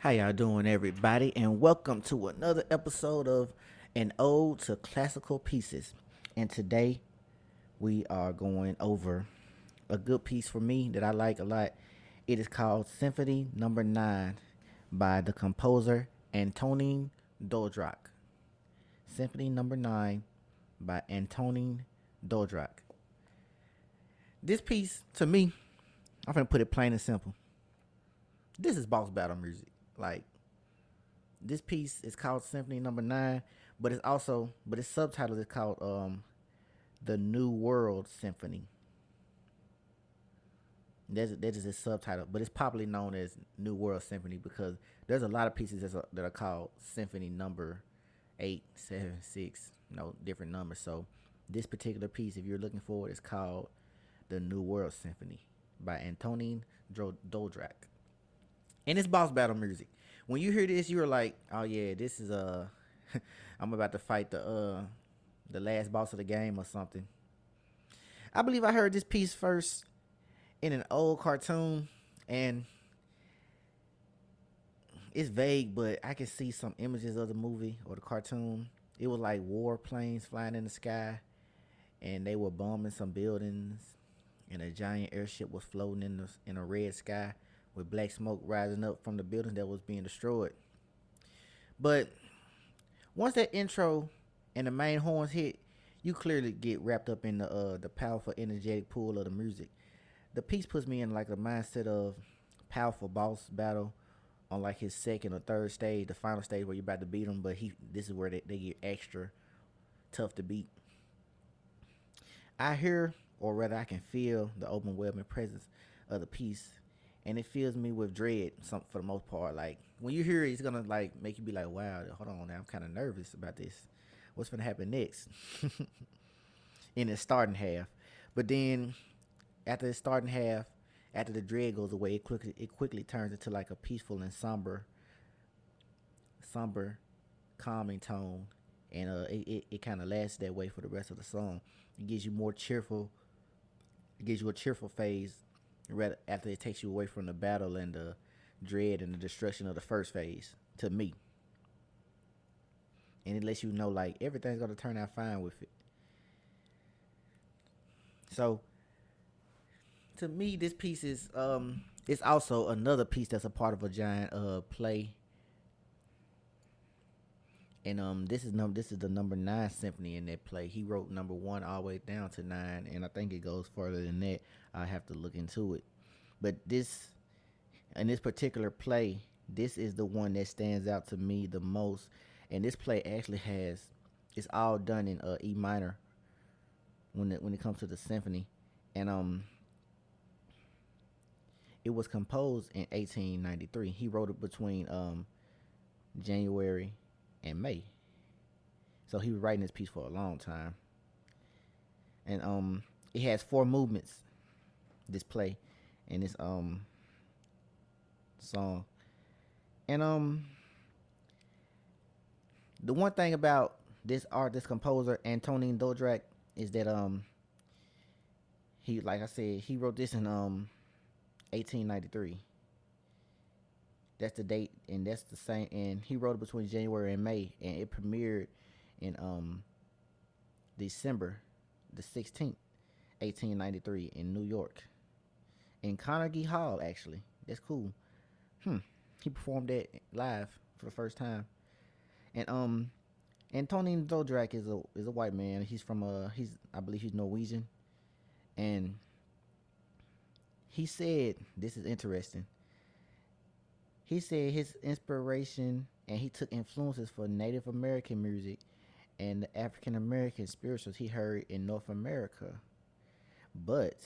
How y'all doing, everybody? And welcome to another episode of An Ode to Classical Pieces. And today we are going over a good piece for me that I like a lot. It is called Symphony Number Nine by the composer Antonin Dvorak. Symphony Number Nine by Antonin Dvorak. This piece, to me, I'm gonna put it plain and simple. This is boss battle music. Like this piece is called Symphony Number Nine, but it's also but its subtitle is called um the New World Symphony. That's that is its subtitle, but it's popularly known as New World Symphony because there's a lot of pieces that are, that are called Symphony Number Eight, Seven, Six, you know, different numbers. So this particular piece, if you're looking for it, is called the New World Symphony by Antonin Dvorak and it's boss battle music. When you hear this, you're like, oh yeah, this is uh I'm about to fight the uh the last boss of the game or something. I believe I heard this piece first in an old cartoon and it's vague, but I can see some images of the movie or the cartoon. It was like war planes flying in the sky and they were bombing some buildings and a giant airship was floating in the in a red sky with black smoke rising up from the building that was being destroyed. But once that intro and the main horns hit, you clearly get wrapped up in the uh, the powerful, energetic pull of the music. The piece puts me in like a mindset of powerful boss battle on like his second or third stage, the final stage where you're about to beat him. But he, this is where they, they get extra tough to beat. I hear, or rather, I can feel the open, overwhelming presence of the piece and it fills me with dread some for the most part. Like when you hear it, it's gonna like make you be like, "Wow, hold on, now I'm kind of nervous about this. What's gonna happen next?" in the starting half, but then after the starting half, after the dread goes away, it quickly it quickly turns into like a peaceful and somber, somber, calming tone, and uh, it it, it kind of lasts that way for the rest of the song. It gives you more cheerful. It gives you a cheerful phase after it takes you away from the battle and the dread and the destruction of the first phase to me. And it lets you know like everything's gonna turn out fine with it. So to me this piece is um it's also another piece that's a part of a giant uh play. And um this is this is the number nine symphony in that play. He wrote number one all the way down to nine and I think it goes further than that. I have to look into it. But this, in this particular play, this is the one that stands out to me the most. And this play actually has, it's all done in uh, E minor when it when it comes to the symphony, and um, it was composed in 1893. He wrote it between um, January and May. So he was writing this piece for a long time. And um, it has four movements this play in this um song. And um the one thing about this art, this composer Antonin Dvorak, is that um he like I said, he wrote this in um 1893. That's the date, and that's the same. And he wrote it between January and May, and it premiered in um December the sixteenth, eighteen ninety three, in New York in Carnegie Hall. Actually, that's cool. Hmm. He performed that live for the first time, and um, Antonin Dvorak is a is a white man. He's from uh he's I believe he's Norwegian, and he said this is interesting. He said his inspiration and he took influences for Native American music and the African American spirituals he heard in North America. But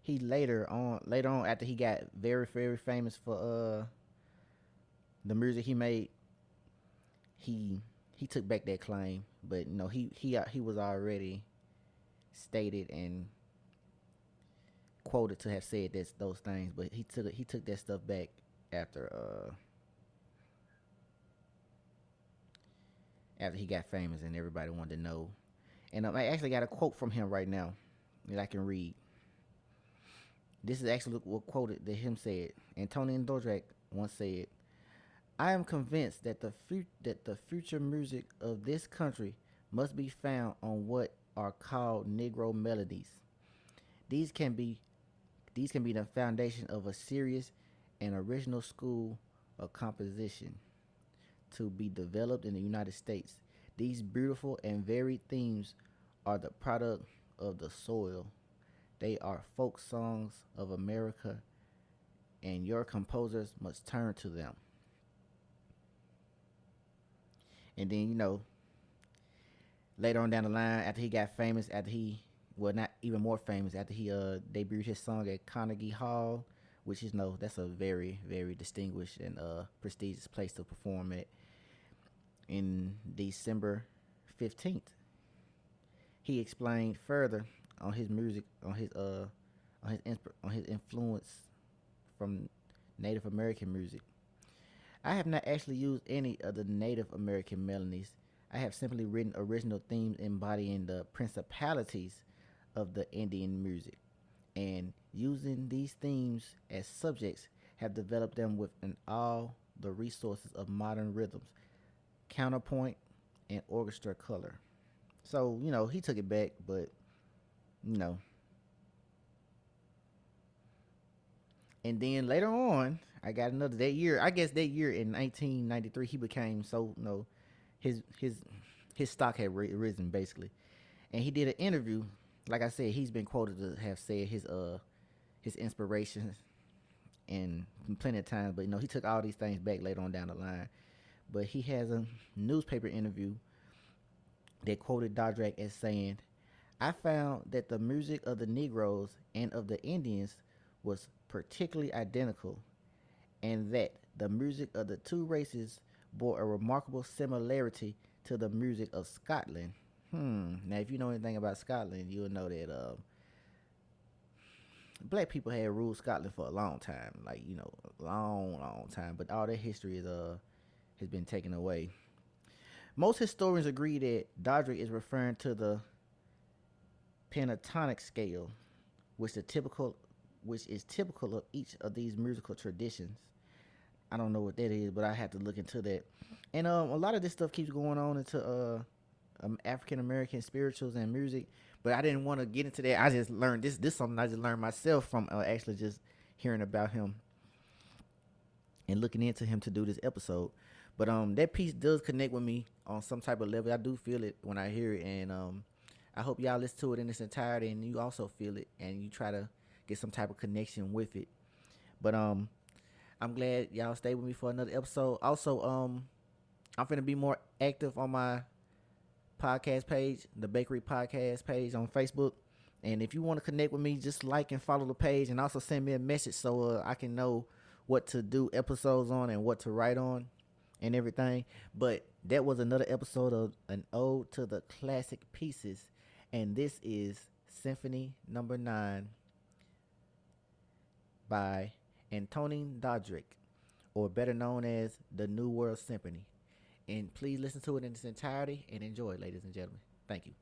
he later on later on after he got very very famous for uh the music he made he he took back that claim but you know he he he was already stated and quoted to have said this those things but he took he took that stuff back after uh after he got famous and everybody wanted to know and um, I actually got a quote from him right now that I can read this is actually what quoted that him said. Antonin Dvorak once said, "I am convinced that the fu- that the future music of this country must be found on what are called Negro melodies. These can be these can be the foundation of a serious and original school of composition to be developed in the United States. These beautiful and varied themes are the product of the soil. They are folk songs of America, and your composers must turn to them. And then, you know, later on down the line, after he got famous, after he, well, not even more famous, after he uh, debuted his song at Carnegie Hall, which is no, that's a very, very distinguished and uh, prestigious place to perform at. In December 15th, he explained further on his music, on his uh, on his insp- on his influence from Native American music. I have not actually used any of the Native American melodies. I have simply written original themes embodying the principalities of the Indian music, and using these themes as subjects have developed them within all the resources of modern rhythms, counterpoint, and orchestra color. So, you know, he took it back, but, you know. And then later on, I got another that year. I guess that year in 1993, he became so, you know, his his his stock had risen basically, and he did an interview. Like I said, he's been quoted to have said his uh his inspirations and plenty of times, but you know he took all these things back later on down the line. But he has a newspaper interview that quoted Dvorak as saying, I found that the music of the Negroes and of the Indians was particularly identical, and that the music of the two races bore a remarkable similarity to the music of Scotland. Hmm. Now, if you know anything about Scotland, you'll know that uh, black people had ruled Scotland for a long time, like you know, long, long time. But all their history is uh has been taken away. Most historians agree that Dvorak is referring to the pentatonic scale, which the typical which is typical of each of these musical traditions. I don't know what that is, but I have to look into that. And um, a lot of this stuff keeps going on into uh, um, African American spirituals and music, but I didn't want to get into that. I just learned this. This something I just learned myself from uh, actually just hearing about him and looking into him to do this episode. But um, that piece does connect with me on some type of level. I do feel it when I hear it, and um, I hope y'all listen to it in its entirety, and you also feel it, and you try to get some type of connection with it. But um, I'm glad y'all stay with me for another episode. Also, um, I'm gonna be more active on my podcast page, the Bakery Podcast page on Facebook. And if you want to connect with me, just like and follow the page, and also send me a message so uh, I can know what to do episodes on and what to write on and everything. But that was another episode of an ode to the classic pieces, and this is Symphony Number Nine by Antonin Dvorak, or better known as the New World Symphony. And please listen to it in its entirety and enjoy it, ladies and gentlemen. Thank you.